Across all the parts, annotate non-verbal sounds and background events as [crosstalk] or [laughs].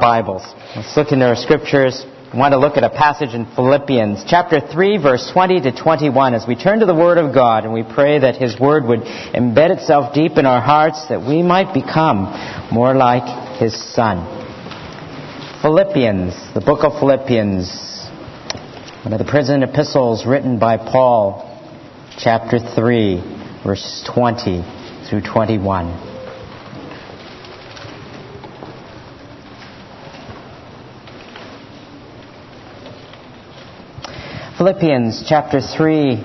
Bibles. Let's look into our scriptures. I want to look at a passage in Philippians chapter 3 verse 20 to 21 as we turn to the Word of God and we pray that His Word would embed itself deep in our hearts that we might become more like His Son. Philippians, the book of Philippians, one of the prison epistles written by Paul, chapter 3 verses 20 through 21. Philippians chapter 3,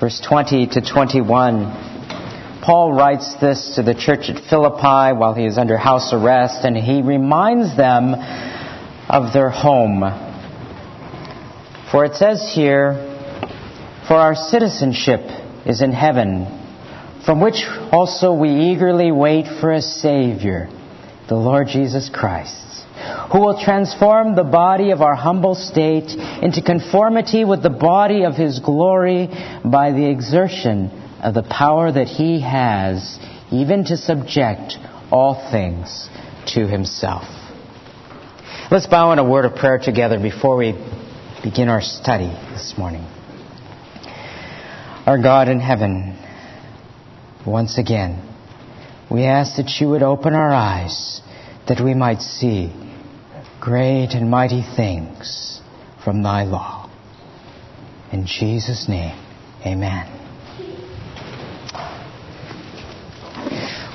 verse 20 to 21. Paul writes this to the church at Philippi while he is under house arrest, and he reminds them of their home. For it says here, For our citizenship is in heaven, from which also we eagerly wait for a Savior, the Lord Jesus Christ who will transform the body of our humble state into conformity with the body of his glory by the exertion of the power that he has, even to subject all things to himself. Let's bow in a word of prayer together before we begin our study this morning. Our God in heaven, once again, we ask that you would open our eyes that we might see great and mighty things from thy law. In Jesus' name, amen.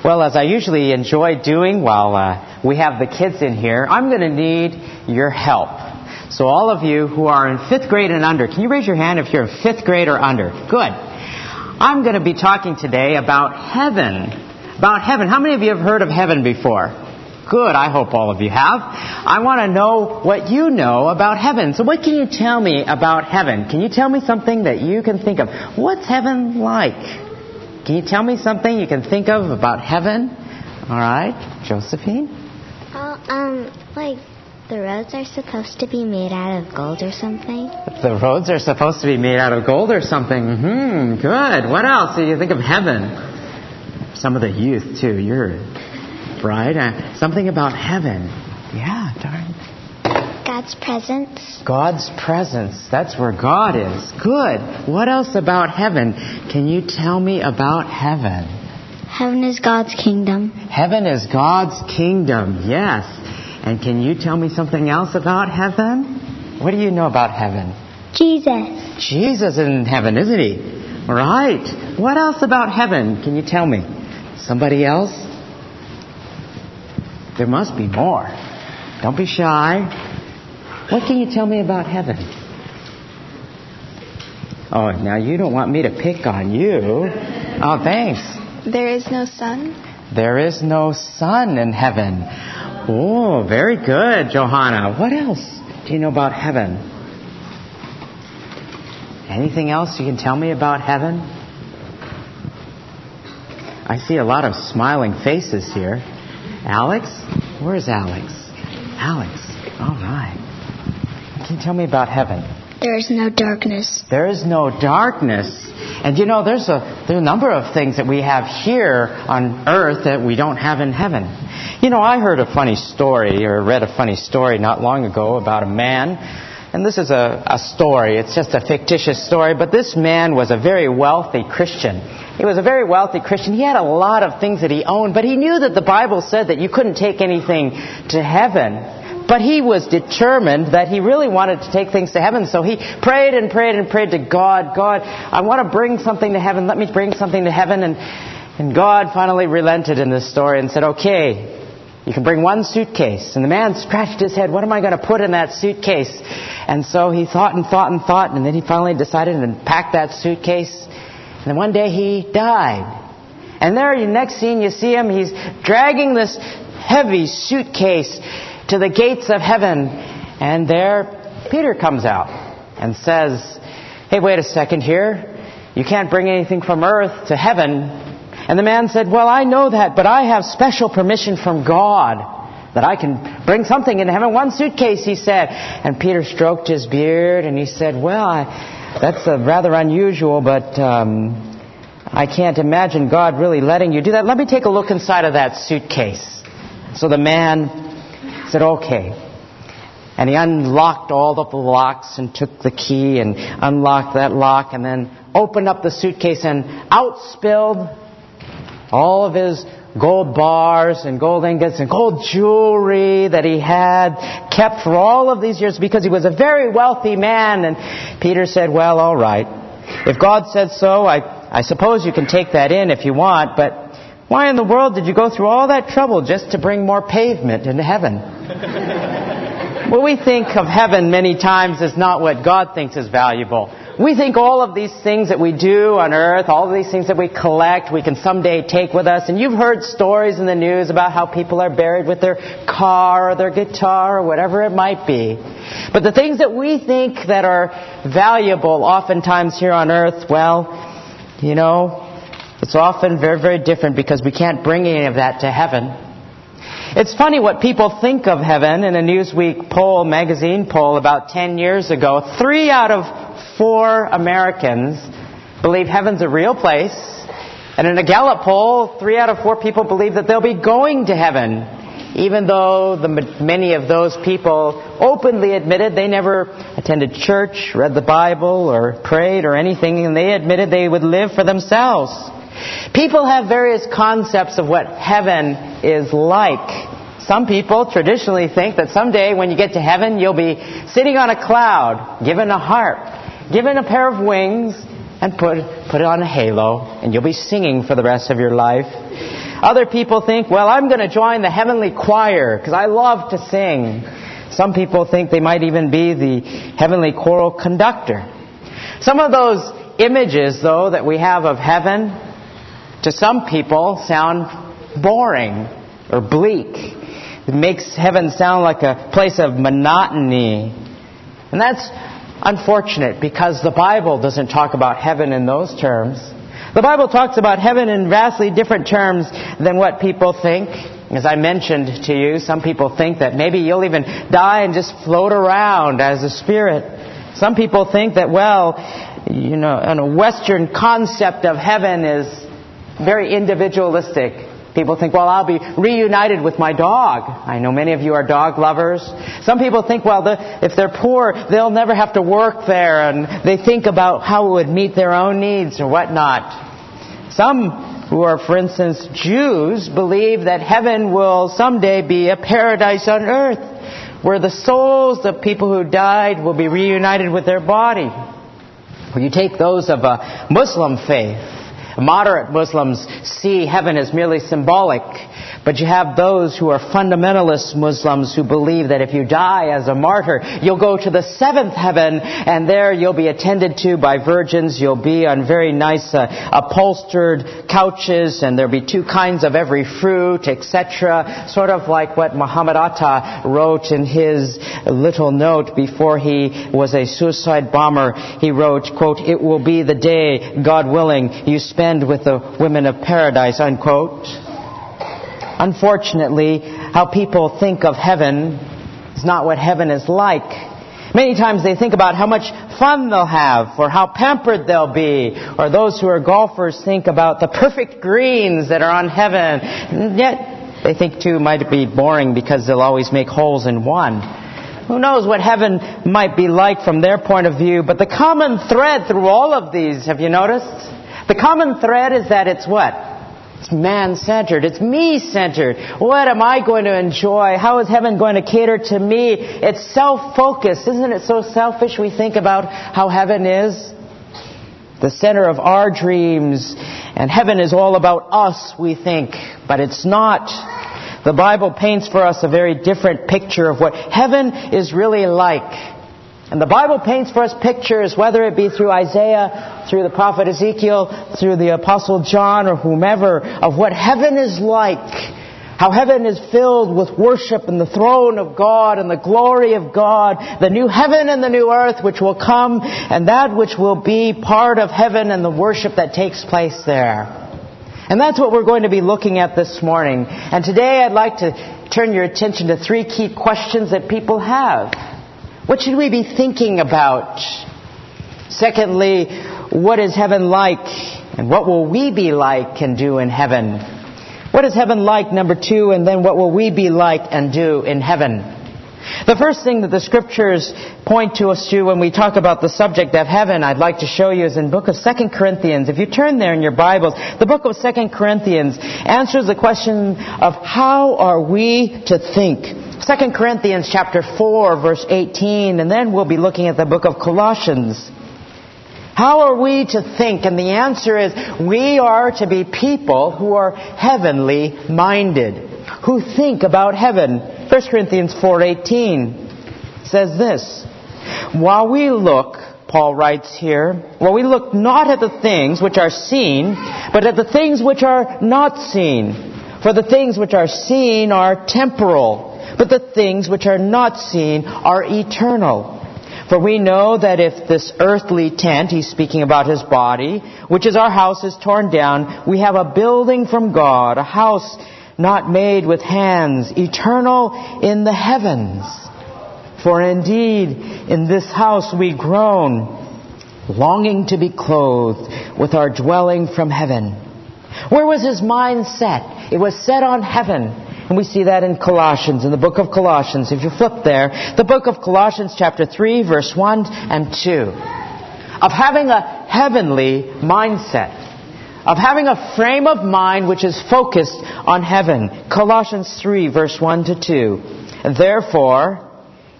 Well, as I usually enjoy doing while uh, we have the kids in here, I'm going to need your help. So, all of you who are in fifth grade and under, can you raise your hand if you're in fifth grade or under? Good. I'm going to be talking today about heaven. About heaven. How many of you have heard of heaven before? Good. I hope all of you have. I want to know what you know about heaven. So what can you tell me about heaven? Can you tell me something that you can think of? What's heaven like? Can you tell me something you can think of about heaven? All right. Josephine? Oh, um, like the roads are supposed to be made out of gold or something. The roads are supposed to be made out of gold or something. Hmm, good. What else do you think of heaven? Some of the youth, too. You're right? Uh, something about heaven. Yeah, darn. God's presence. God's presence. That's where God is. Good. What else about heaven? Can you tell me about heaven? Heaven is God's kingdom. Heaven is God's kingdom, yes. And can you tell me something else about heaven? What do you know about heaven? Jesus. Jesus is in heaven, isn't he? Right. What else about heaven? Can you tell me? Somebody else? There must be more. Don't be shy. What can you tell me about heaven? Oh, now you don't want me to pick on you. Oh, thanks. There is no sun. There is no sun in heaven. Oh, very good, Johanna. What else do you know about heaven? Anything else you can tell me about heaven? I see a lot of smiling faces here. Alex? Where's Alex? Alex. All right. Can you tell me about heaven? There is no darkness. There is no darkness. And you know, there's a, there's a number of things that we have here on earth that we don't have in heaven. You know, I heard a funny story, or read a funny story not long ago about a man. And this is a, a story. It's just a fictitious story. But this man was a very wealthy Christian. He was a very wealthy Christian. He had a lot of things that he owned, but he knew that the Bible said that you couldn't take anything to heaven. But he was determined that he really wanted to take things to heaven. So he prayed and prayed and prayed to God, God, I want to bring something to heaven. Let me bring something to heaven. And, and God finally relented in this story and said, okay, you can bring one suitcase. And the man scratched his head. What am I going to put in that suitcase? And so he thought and thought and thought, and then he finally decided to pack that suitcase. And then one day he died. And there, the next scene, you see him. He's dragging this heavy suitcase to the gates of heaven. And there, Peter comes out and says, Hey, wait a second here. You can't bring anything from earth to heaven. And the man said, Well, I know that, but I have special permission from God that I can bring something into heaven. One suitcase, he said. And Peter stroked his beard and he said, Well, I, that's rather unusual, but um, I can't imagine God really letting you do that. Let me take a look inside of that suitcase. So the man said, okay. And he unlocked all of the locks and took the key and unlocked that lock and then opened up the suitcase and out spilled all of his gold bars and gold ingots and gold jewelry that he had kept for all of these years because he was a very wealthy man. And Peter said, well, all right. If God said so, I, I suppose you can take that in if you want, but why in the world did you go through all that trouble just to bring more pavement into heaven? [laughs] well, we think of heaven many times is not what God thinks is valuable. We think all of these things that we do on earth, all of these things that we collect, we can someday take with us. And you've heard stories in the news about how people are buried with their car or their guitar or whatever it might be. But the things that we think that are valuable oftentimes here on earth, well, you know, it's often very, very different because we can't bring any of that to heaven. It's funny what people think of heaven. In a Newsweek poll, magazine poll about 10 years ago, three out of four Americans believe heaven's a real place. And in a Gallup poll, three out of four people believe that they'll be going to heaven, even though the, many of those people openly admitted they never attended church, read the Bible, or prayed or anything, and they admitted they would live for themselves. People have various concepts of what heaven is like. Some people traditionally think that someday when you get to heaven, you'll be sitting on a cloud, given a harp, given a pair of wings, and put, put it on a halo, and you'll be singing for the rest of your life. Other people think, well, I'm going to join the heavenly choir because I love to sing. Some people think they might even be the heavenly choral conductor. Some of those images, though, that we have of heaven, to some people sound boring or bleak. It makes heaven sound like a place of monotony. And that's unfortunate because the Bible doesn't talk about heaven in those terms. The Bible talks about heaven in vastly different terms than what people think. As I mentioned to you, some people think that maybe you'll even die and just float around as a spirit. Some people think that, well, you know, a Western concept of heaven is very individualistic. People think, well, I'll be reunited with my dog. I know many of you are dog lovers. Some people think, well, the, if they're poor, they'll never have to work there, and they think about how it would meet their own needs or whatnot. Some who are, for instance, Jews, believe that heaven will someday be a paradise on earth, where the souls of people who died will be reunited with their body. When you take those of a Muslim faith, Moderate Muslims see heaven as merely symbolic, but you have those who are fundamentalist Muslims who believe that if you die as a martyr, you'll go to the seventh heaven, and there you'll be attended to by virgins. You'll be on very nice uh, upholstered couches, and there'll be two kinds of every fruit, etc. Sort of like what Muhammad Atta wrote in his little note before he was a suicide bomber. He wrote, quote, "It will be the day, God willing, you spend with the women of paradise, unquote. Unfortunately, how people think of heaven is not what heaven is like. Many times they think about how much fun they'll have or how pampered they'll be. Or those who are golfers think about the perfect greens that are on heaven. And yet they think too might be boring because they'll always make holes in one. Who knows what heaven might be like from their point of view, but the common thread through all of these, have you noticed? The common thread is that it's what? It's man centered. It's me centered. What am I going to enjoy? How is heaven going to cater to me? It's self focused. Isn't it so selfish we think about how heaven is? The center of our dreams. And heaven is all about us, we think. But it's not. The Bible paints for us a very different picture of what heaven is really like. And the Bible paints for us pictures, whether it be through Isaiah, through the prophet Ezekiel, through the apostle John, or whomever, of what heaven is like. How heaven is filled with worship and the throne of God and the glory of God, the new heaven and the new earth which will come, and that which will be part of heaven and the worship that takes place there. And that's what we're going to be looking at this morning. And today I'd like to turn your attention to three key questions that people have. What should we be thinking about? Secondly, what is heaven like? And what will we be like and do in heaven? What is heaven like, number two, and then what will we be like and do in heaven? The first thing that the scriptures point to us to when we talk about the subject of heaven, I'd like to show you is in book of 2 Corinthians. If you turn there in your Bibles, the book of 2 Corinthians answers the question of how are we to think? 2 Corinthians chapter 4 verse 18, and then we'll be looking at the book of Colossians. How are we to think? And the answer is we are to be people who are heavenly minded, who think about heaven. 1 Corinthians 4:18 says this, while we look Paul writes here, while we look not at the things which are seen, but at the things which are not seen. For the things which are seen are temporal, but the things which are not seen are eternal. For we know that if this earthly tent, he's speaking about his body, which is our house, is torn down, we have a building from God, a house not made with hands, eternal in the heavens. For indeed, in this house we groan, longing to be clothed with our dwelling from heaven. Where was his mind set? It was set on heaven. And we see that in Colossians, in the book of Colossians. If you flip there, the book of Colossians chapter 3 verse 1 and 2. Of having a heavenly mindset. Of having a frame of mind which is focused on heaven. Colossians 3 verse 1 to 2. Therefore,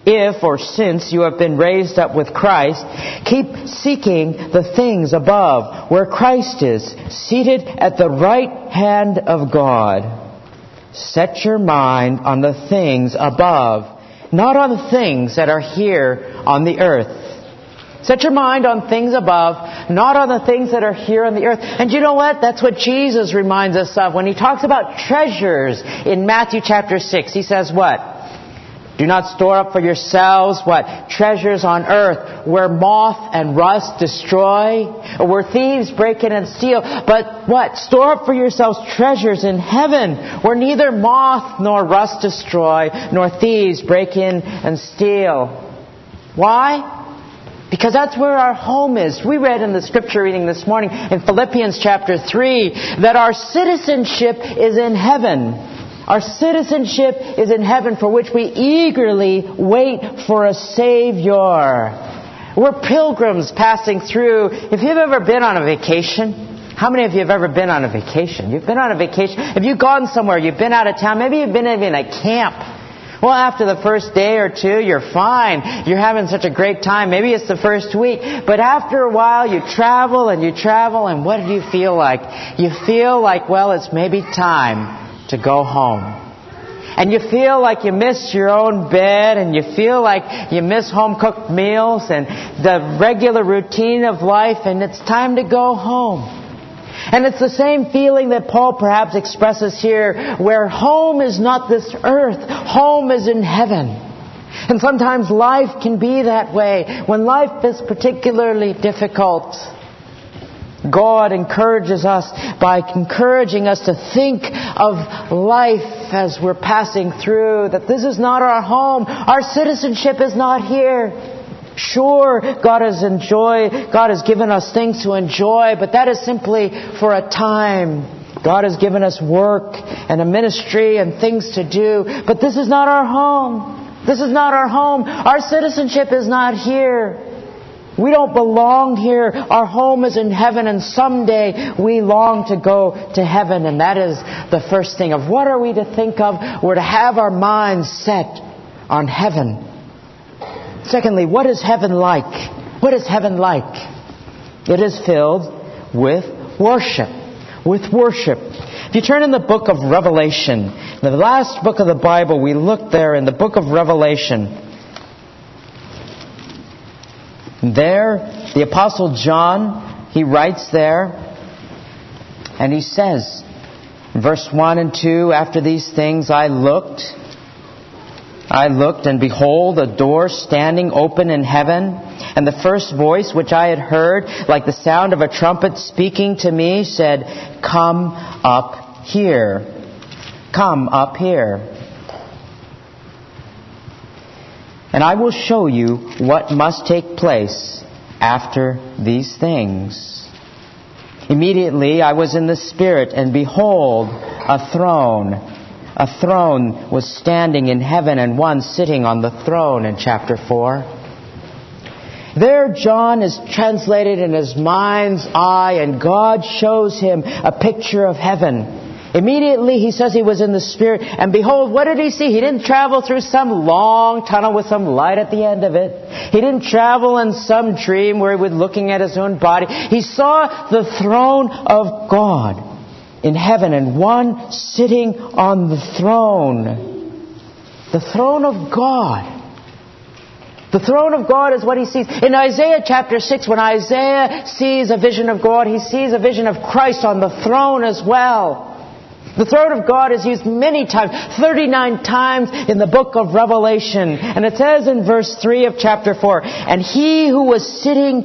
if or since you have been raised up with Christ, keep seeking the things above where Christ is, seated at the right hand of God. Set your mind on the things above, not on the things that are here on the earth. Set your mind on things above, not on the things that are here on the earth. And you know what? That's what Jesus reminds us of when he talks about treasures in Matthew chapter 6. He says what? Do not store up for yourselves what? Treasures on earth where moth and rust destroy, or where thieves break in and steal. But what? Store up for yourselves treasures in heaven where neither moth nor rust destroy, nor thieves break in and steal. Why? Because that's where our home is. We read in the scripture reading this morning in Philippians chapter 3 that our citizenship is in heaven. Our citizenship is in heaven for which we eagerly wait for a Savior. We're pilgrims passing through. If you've ever been on a vacation, how many of you have ever been on a vacation? You've been on a vacation. Have you gone somewhere? You've been out of town. Maybe you've been in a camp. Well, after the first day or two, you're fine. You're having such a great time. Maybe it's the first week. But after a while, you travel and you travel, and what do you feel like? You feel like, well, it's maybe time to go home. And you feel like you miss your own bed and you feel like you miss home cooked meals and the regular routine of life and it's time to go home. And it's the same feeling that Paul perhaps expresses here where home is not this earth, home is in heaven. And sometimes life can be that way. When life is particularly difficult, God encourages us by encouraging us to think of life as we're passing through, that this is not our home. Our citizenship is not here. Sure, God has enjoyed, God has given us things to enjoy, but that is simply for a time. God has given us work and a ministry and things to do, but this is not our home. This is not our home. Our citizenship is not here. We don't belong here. Our home is in heaven and someday we long to go to heaven and that is the first thing of what are we to think of? We're to have our minds set on heaven. Secondly, what is heaven like? What is heaven like? It is filled with worship. With worship. If you turn in the book of Revelation, the last book of the Bible, we look there in the book of Revelation. There, the Apostle John, he writes there, and he says, verse 1 and 2, after these things I looked, I looked, and behold, a door standing open in heaven. And the first voice which I had heard, like the sound of a trumpet speaking to me, said, Come up here. Come up here. And I will show you what must take place after these things. Immediately I was in the Spirit, and behold, a throne. A throne was standing in heaven and one sitting on the throne in chapter 4. There, John is translated in his mind's eye, and God shows him a picture of heaven. Immediately he says he was in the Spirit, and behold, what did he see? He didn't travel through some long tunnel with some light at the end of it. He didn't travel in some dream where he was looking at his own body. He saw the throne of God in heaven and one sitting on the throne. The throne of God. The throne of God is what he sees. In Isaiah chapter 6, when Isaiah sees a vision of God, he sees a vision of Christ on the throne as well. The throne of God is used many times, 39 times in the book of Revelation. And it says in verse 3 of chapter 4, And he who was sitting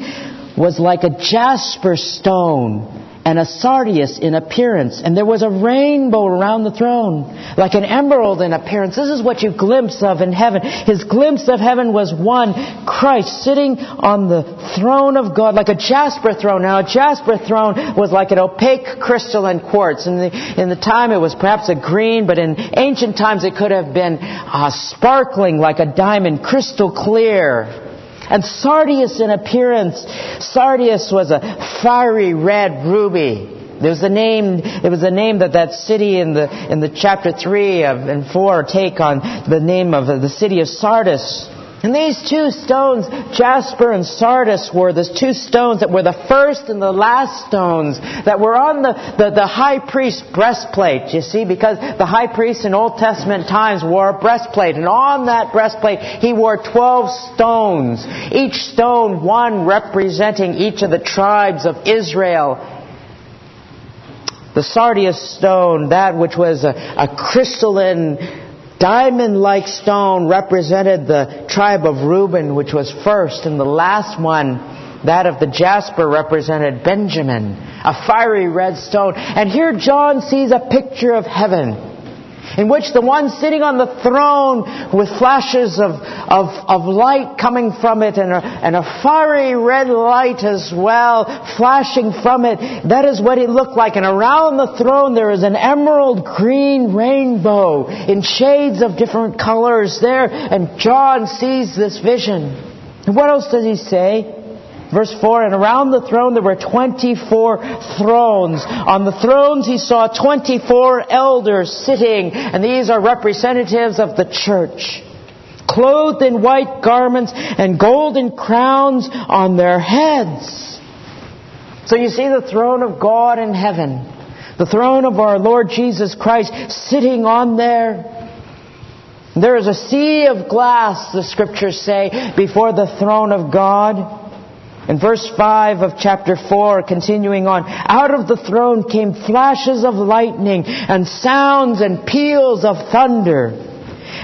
was like a jasper stone and a sardius in appearance, and there was a rainbow around the throne, like an emerald in appearance. This is what you glimpse of in heaven. His glimpse of heaven was one, Christ sitting on the throne of God, like a jasper throne. Now, a jasper throne was like an opaque crystalline quartz. In the, in the time, it was perhaps a green, but in ancient times, it could have been uh, sparkling like a diamond, crystal clear. And sardius in appearance, sardius was a fiery red ruby. There was a name, it was the name that that city in the, in the chapter 3 of, and 4 take on the name of the city of Sardis. And these two stones, jasper and sardis, were the two stones that were the first and the last stones that were on the, the, the, high priest's breastplate, you see, because the high priest in Old Testament times wore a breastplate. And on that breastplate, he wore 12 stones, each stone one representing each of the tribes of Israel. The sardius stone, that which was a, a crystalline Diamond-like stone represented the tribe of Reuben, which was first, and the last one, that of the jasper, represented Benjamin, a fiery red stone. And here John sees a picture of heaven in which the one sitting on the throne with flashes of, of, of light coming from it and a, and a fiery red light as well flashing from it, that is what it looked like. And around the throne there is an emerald green rainbow in shades of different colors there. And John sees this vision. And what else does he say? Verse 4, and around the throne there were 24 thrones. On the thrones he saw 24 elders sitting, and these are representatives of the church. Clothed in white garments and golden crowns on their heads. So you see the throne of God in heaven. The throne of our Lord Jesus Christ sitting on there. There is a sea of glass, the scriptures say, before the throne of God. In verse 5 of chapter 4, continuing on, out of the throne came flashes of lightning and sounds and peals of thunder.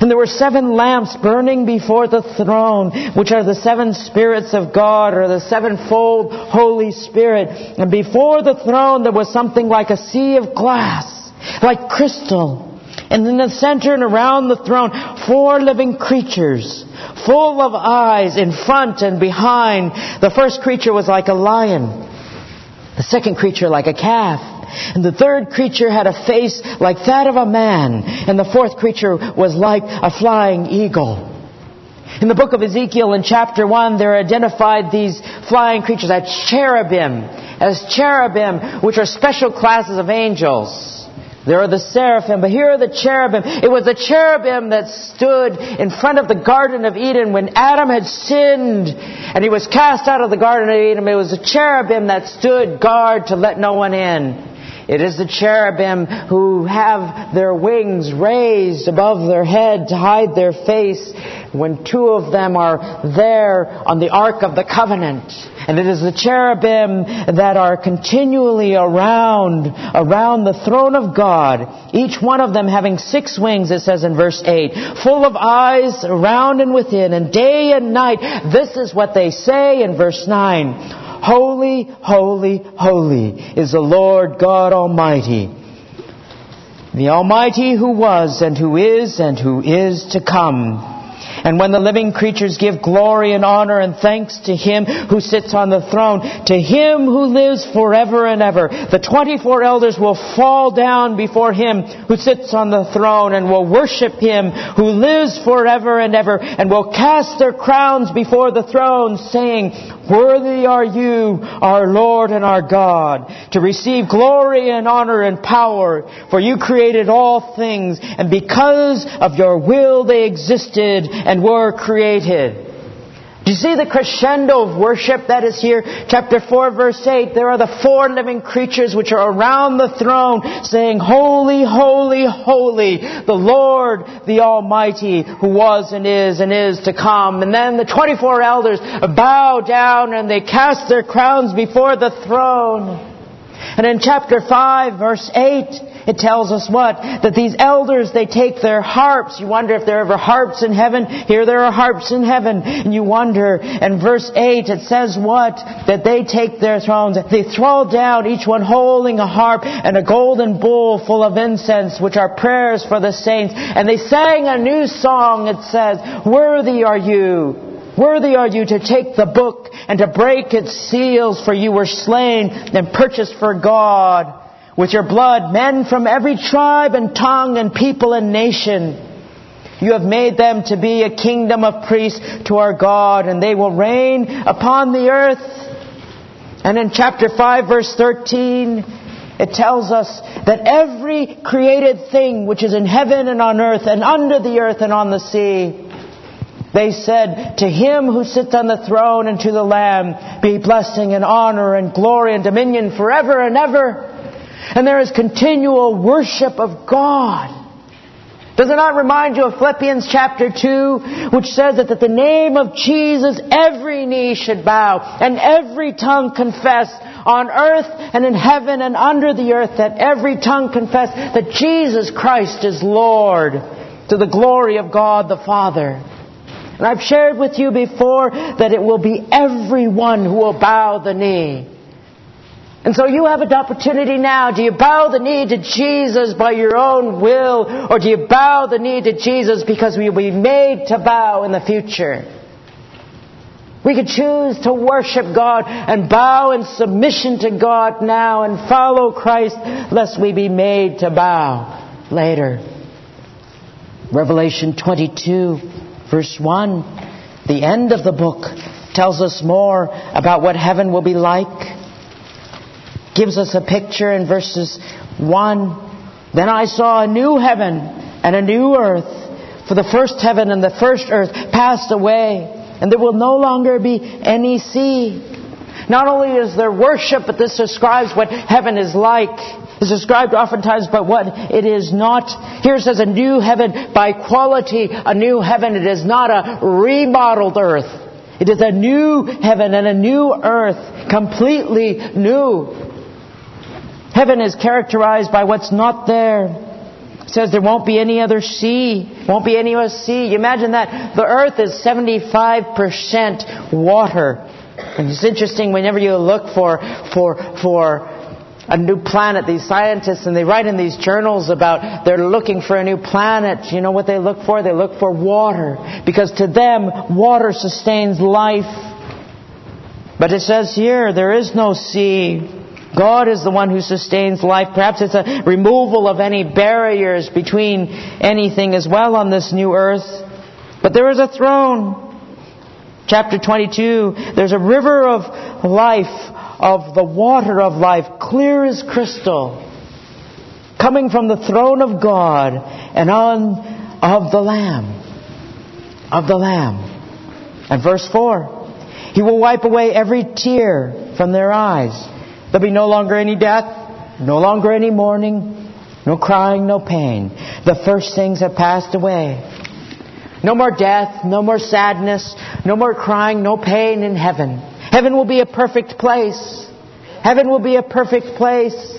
And there were seven lamps burning before the throne, which are the seven spirits of God, or the sevenfold Holy Spirit. And before the throne there was something like a sea of glass, like crystal. And in the center and around the throne, four living creatures full of eyes in front and behind. The first creature was like a lion. The second creature like a calf. And the third creature had a face like that of a man. And the fourth creature was like a flying eagle. In the book of Ezekiel in chapter 1, they're identified these flying creatures as cherubim, as cherubim, which are special classes of angels. There are the seraphim, but here are the cherubim. It was the cherubim that stood in front of the Garden of Eden when Adam had sinned and he was cast out of the Garden of Eden. It was the cherubim that stood guard to let no one in. It is the cherubim who have their wings raised above their head to hide their face when two of them are there on the Ark of the Covenant. And it is the cherubim that are continually around, around the throne of God, each one of them having six wings, it says in verse 8, full of eyes around and within, and day and night. This is what they say in verse 9. Holy, holy, holy is the Lord God Almighty. The Almighty who was and who is and who is to come. And when the living creatures give glory and honor and thanks to him who sits on the throne, to him who lives forever and ever, the 24 elders will fall down before him who sits on the throne and will worship him who lives forever and ever and will cast their crowns before the throne saying, Worthy are you, our Lord and our God, to receive glory and honor and power, for you created all things, and because of your will they existed and were created. Do you see the crescendo of worship that is here? Chapter 4 verse 8, there are the four living creatures which are around the throne saying, Holy, holy, holy, the Lord, the Almighty, who was and is and is to come. And then the 24 elders bow down and they cast their crowns before the throne. And in chapter 5 verse 8, it tells us what? That these elders, they take their harps. You wonder if there are ever harps in heaven. Here there are harps in heaven. And you wonder. And verse 8, it says what? That they take their thrones. They throw down, each one holding a harp and a golden bowl full of incense, which are prayers for the saints. And they sang a new song. It says, Worthy are you. Worthy are you to take the book and to break its seals, for you were slain and purchased for God with your blood men from every tribe and tongue and people and nation. You have made them to be a kingdom of priests to our God, and they will reign upon the earth. And in chapter 5, verse 13, it tells us that every created thing which is in heaven and on earth and under the earth and on the sea, they said, To him who sits on the throne and to the Lamb be blessing and honor and glory and dominion forever and ever. And there is continual worship of God. Does it not remind you of Philippians chapter 2, which says that at the name of Jesus every knee should bow and every tongue confess on earth and in heaven and under the earth that every tongue confess that Jesus Christ is Lord to the glory of God the Father. And I've shared with you before that it will be everyone who will bow the knee. And so you have an opportunity now. Do you bow the knee to Jesus by your own will, or do you bow the knee to Jesus because we will be made to bow in the future? We could choose to worship God and bow in submission to God now and follow Christ lest we be made to bow later. Revelation 22 verse 1, the end of the book tells us more about what heaven will be like gives us a picture in verses 1. Then I saw a new heaven and a new earth. For the first heaven and the first earth passed away, and there will no longer be any sea. Not only is there worship, but this describes what heaven is like. It's described oftentimes by what it is not. Here it says a new heaven by quality, a new heaven. It is not a remodeled earth. It is a new heaven and a new earth, completely new. Heaven is characterized by what's not there. It says there won't be any other sea. Won't be any other sea. You imagine that. The earth is 75% water. And it's interesting whenever you look for, for, for a new planet, these scientists, and they write in these journals about they're looking for a new planet. You know what they look for? They look for water. Because to them, water sustains life. But it says here, there is no sea. God is the one who sustains life. Perhaps it's a removal of any barriers between anything as well on this new earth. But there is a throne. Chapter 22, there's a river of life, of the water of life, clear as crystal, coming from the throne of God and on of the Lamb. Of the Lamb. And verse 4, He will wipe away every tear from their eyes. There'll be no longer any death, no longer any mourning, no crying, no pain. The first things have passed away. No more death, no more sadness, no more crying, no pain in heaven. Heaven will be a perfect place. Heaven will be a perfect place.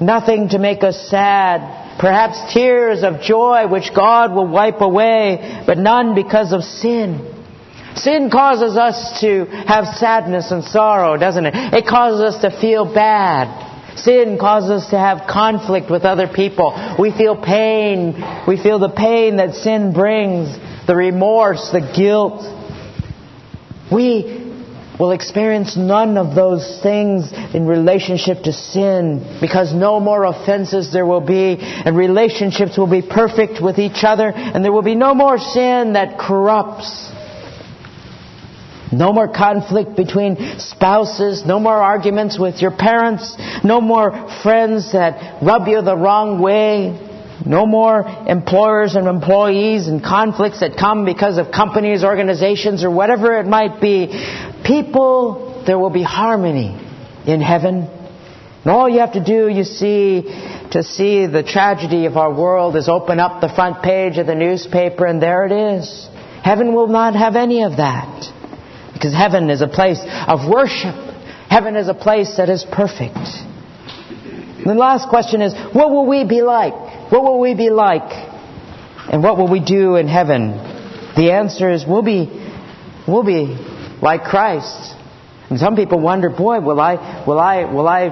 Nothing to make us sad. Perhaps tears of joy which God will wipe away, but none because of sin. Sin causes us to have sadness and sorrow, doesn't it? It causes us to feel bad. Sin causes us to have conflict with other people. We feel pain. We feel the pain that sin brings, the remorse, the guilt. We will experience none of those things in relationship to sin because no more offenses there will be and relationships will be perfect with each other and there will be no more sin that corrupts. No more conflict between spouses. No more arguments with your parents. No more friends that rub you the wrong way. No more employers and employees and conflicts that come because of companies, organizations, or whatever it might be. People, there will be harmony in heaven. And all you have to do, you see, to see the tragedy of our world is open up the front page of the newspaper and there it is. Heaven will not have any of that. Because heaven is a place of worship. Heaven is a place that is perfect. The last question is, what will we be like? What will we be like? And what will we do in heaven? The answer is we'll be, we'll be like Christ. And some people wonder, boy, will I, will I, will I,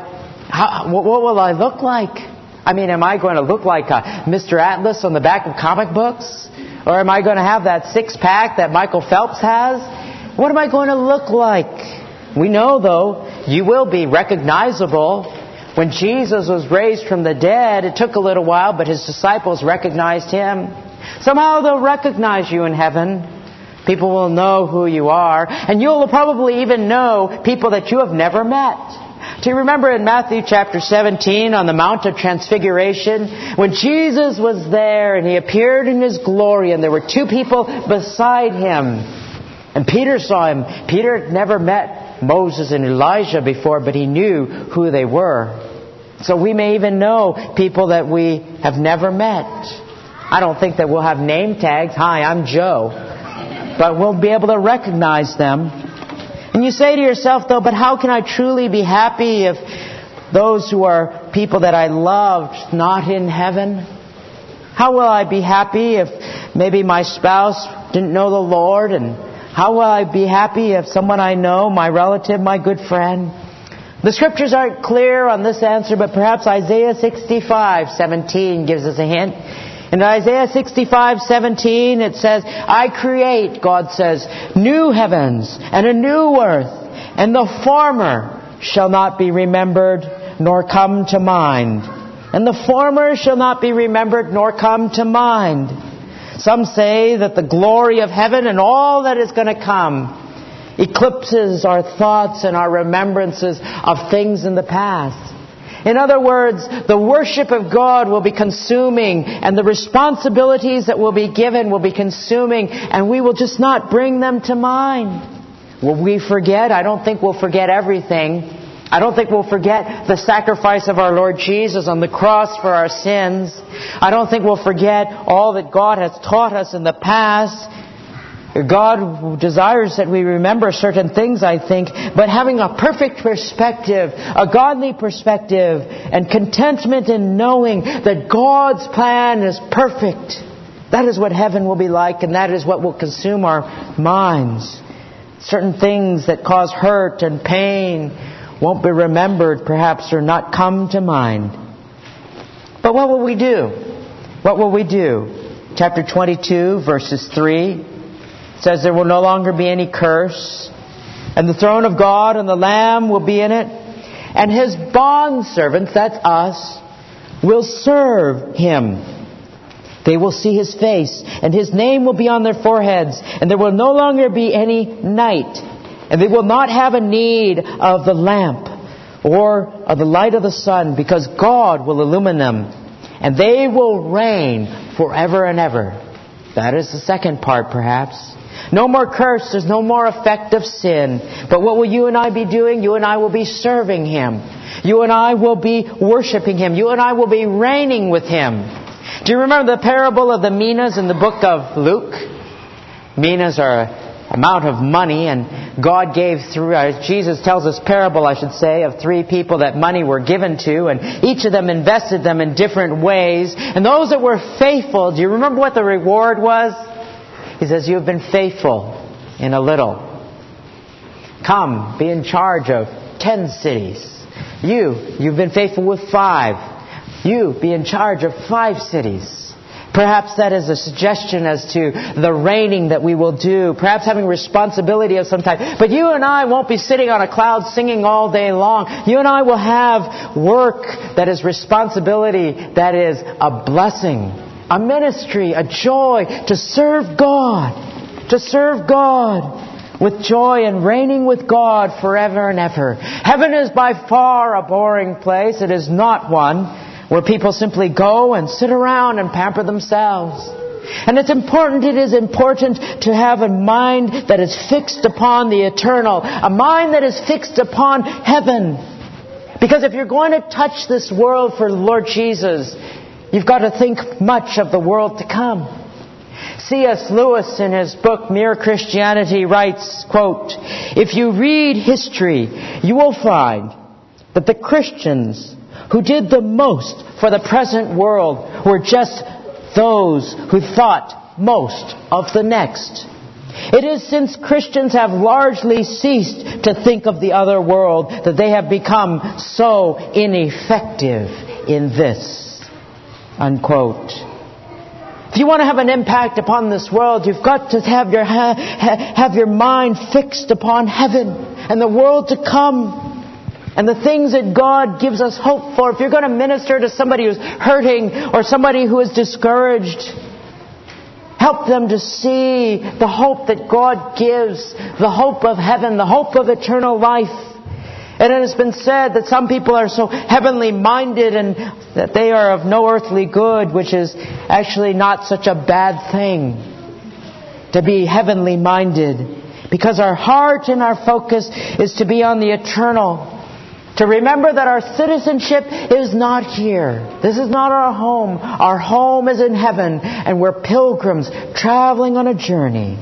how, what, will I look like? I mean, am I going to look like uh, a Mr. Atlas on the back of comic books? Or am I going to have that six pack that Michael Phelps has? What am I going to look like? We know, though, you will be recognizable. When Jesus was raised from the dead, it took a little while, but his disciples recognized him. Somehow they'll recognize you in heaven. People will know who you are, and you'll probably even know people that you have never met. Do you remember in Matthew chapter 17 on the Mount of Transfiguration when Jesus was there and he appeared in his glory and there were two people beside him? And Peter saw him. Peter had never met Moses and Elijah before, but he knew who they were. So we may even know people that we have never met. I don't think that we'll have name tags. Hi, I'm Joe. But we'll be able to recognize them. And you say to yourself, though, but how can I truly be happy if those who are people that I loved not in heaven? How will I be happy if maybe my spouse didn't know the Lord and how will I be happy if someone I know, my relative, my good friend? The scriptures aren't clear on this answer, but perhaps Isaiah 65, 17 gives us a hint. In Isaiah 65, 17, it says, I create, God says, new heavens and a new earth, and the former shall not be remembered nor come to mind. And the former shall not be remembered nor come to mind. Some say that the glory of heaven and all that is going to come eclipses our thoughts and our remembrances of things in the past. In other words, the worship of God will be consuming and the responsibilities that will be given will be consuming and we will just not bring them to mind. Will we forget? I don't think we'll forget everything. I don't think we'll forget the sacrifice of our Lord Jesus on the cross for our sins. I don't think we'll forget all that God has taught us in the past. God desires that we remember certain things, I think, but having a perfect perspective, a godly perspective, and contentment in knowing that God's plan is perfect. That is what heaven will be like, and that is what will consume our minds. Certain things that cause hurt and pain won't be remembered, perhaps, or not come to mind. But what will we do? What will we do? Chapter 22, verses 3 says there will no longer be any curse, and the throne of God and the Lamb will be in it, and his bond servants, that's us, will serve him. They will see his face, and his name will be on their foreheads, and there will no longer be any night. And they will not have a need of the lamp or of the light of the sun because God will illumine them. And they will reign forever and ever. That is the second part, perhaps. No more curse. There's no more effect of sin. But what will you and I be doing? You and I will be serving Him. You and I will be worshiping Him. You and I will be reigning with Him. Do you remember the parable of the minas in the book of Luke? Minas are amount of money and God gave through, uh, Jesus tells us parable, I should say, of three people that money were given to and each of them invested them in different ways. And those that were faithful, do you remember what the reward was? He says, you have been faithful in a little. Come, be in charge of ten cities. You, you've been faithful with five. You, be in charge of five cities. Perhaps that is a suggestion as to the reigning that we will do. Perhaps having responsibility of some type. But you and I won't be sitting on a cloud singing all day long. You and I will have work that is responsibility, that is a blessing, a ministry, a joy to serve God. To serve God with joy and reigning with God forever and ever. Heaven is by far a boring place. It is not one where people simply go and sit around and pamper themselves. And it's important, it is important to have a mind that is fixed upon the eternal, a mind that is fixed upon heaven. Because if you're going to touch this world for the Lord Jesus, you've got to think much of the world to come. C.S. Lewis in his book Mere Christianity writes, quote, If you read history, you will find that the Christians who did the most for the present world were just those who thought most of the next. It is since Christians have largely ceased to think of the other world that they have become so ineffective in this. Unquote. If you want to have an impact upon this world, you've got to have your, have your mind fixed upon heaven and the world to come and the things that God gives us hope for. If you're going to minister to somebody who's hurting or somebody who is discouraged, help them to see the hope that God gives, the hope of heaven, the hope of eternal life. And it has been said that some people are so heavenly minded and that they are of no earthly good, which is actually not such a bad thing to be heavenly minded. Because our heart and our focus is to be on the eternal. To remember that our citizenship is not here. This is not our home. Our home is in heaven, and we're pilgrims traveling on a journey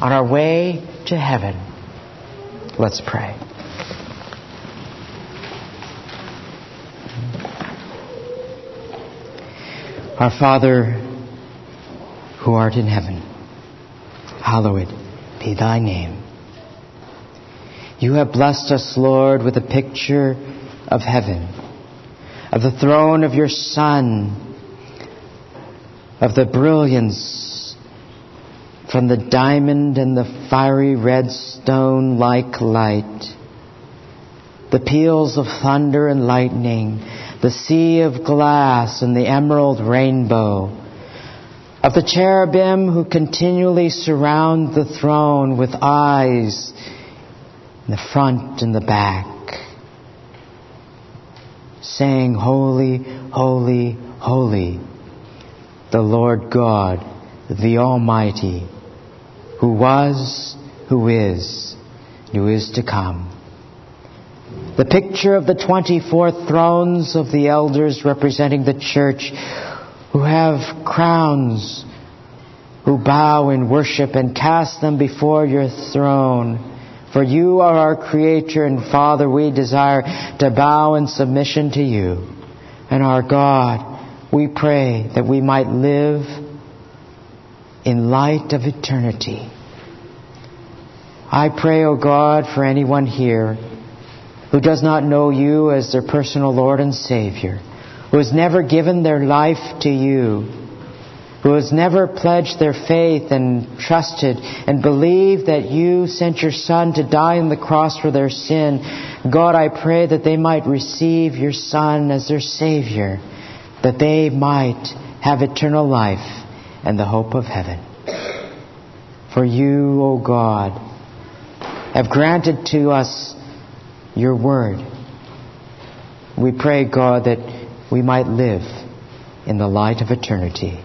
on our way to heaven. Let's pray. Our Father, who art in heaven, hallowed be thy name. You have blessed us, Lord, with a picture of heaven, of the throne of your Son, of the brilliance from the diamond and the fiery red stone like light, the peals of thunder and lightning, the sea of glass and the emerald rainbow, of the cherubim who continually surround the throne with eyes the front and the back, saying, Holy, holy, holy, the Lord God, the Almighty, who was, who is, who is to come. The picture of the 24 thrones of the elders representing the church who have crowns, who bow in worship and cast them before your throne for you are our Creator and Father. We desire to bow in submission to you. And our God, we pray that we might live in light of eternity. I pray, O oh God, for anyone here who does not know you as their personal Lord and Savior, who has never given their life to you, who has never pledged their faith and trusted and believed that you sent your Son to die on the cross for their sin, God, I pray that they might receive your Son as their Savior, that they might have eternal life and the hope of heaven. For you, O God, have granted to us your word. We pray, God, that we might live in the light of eternity.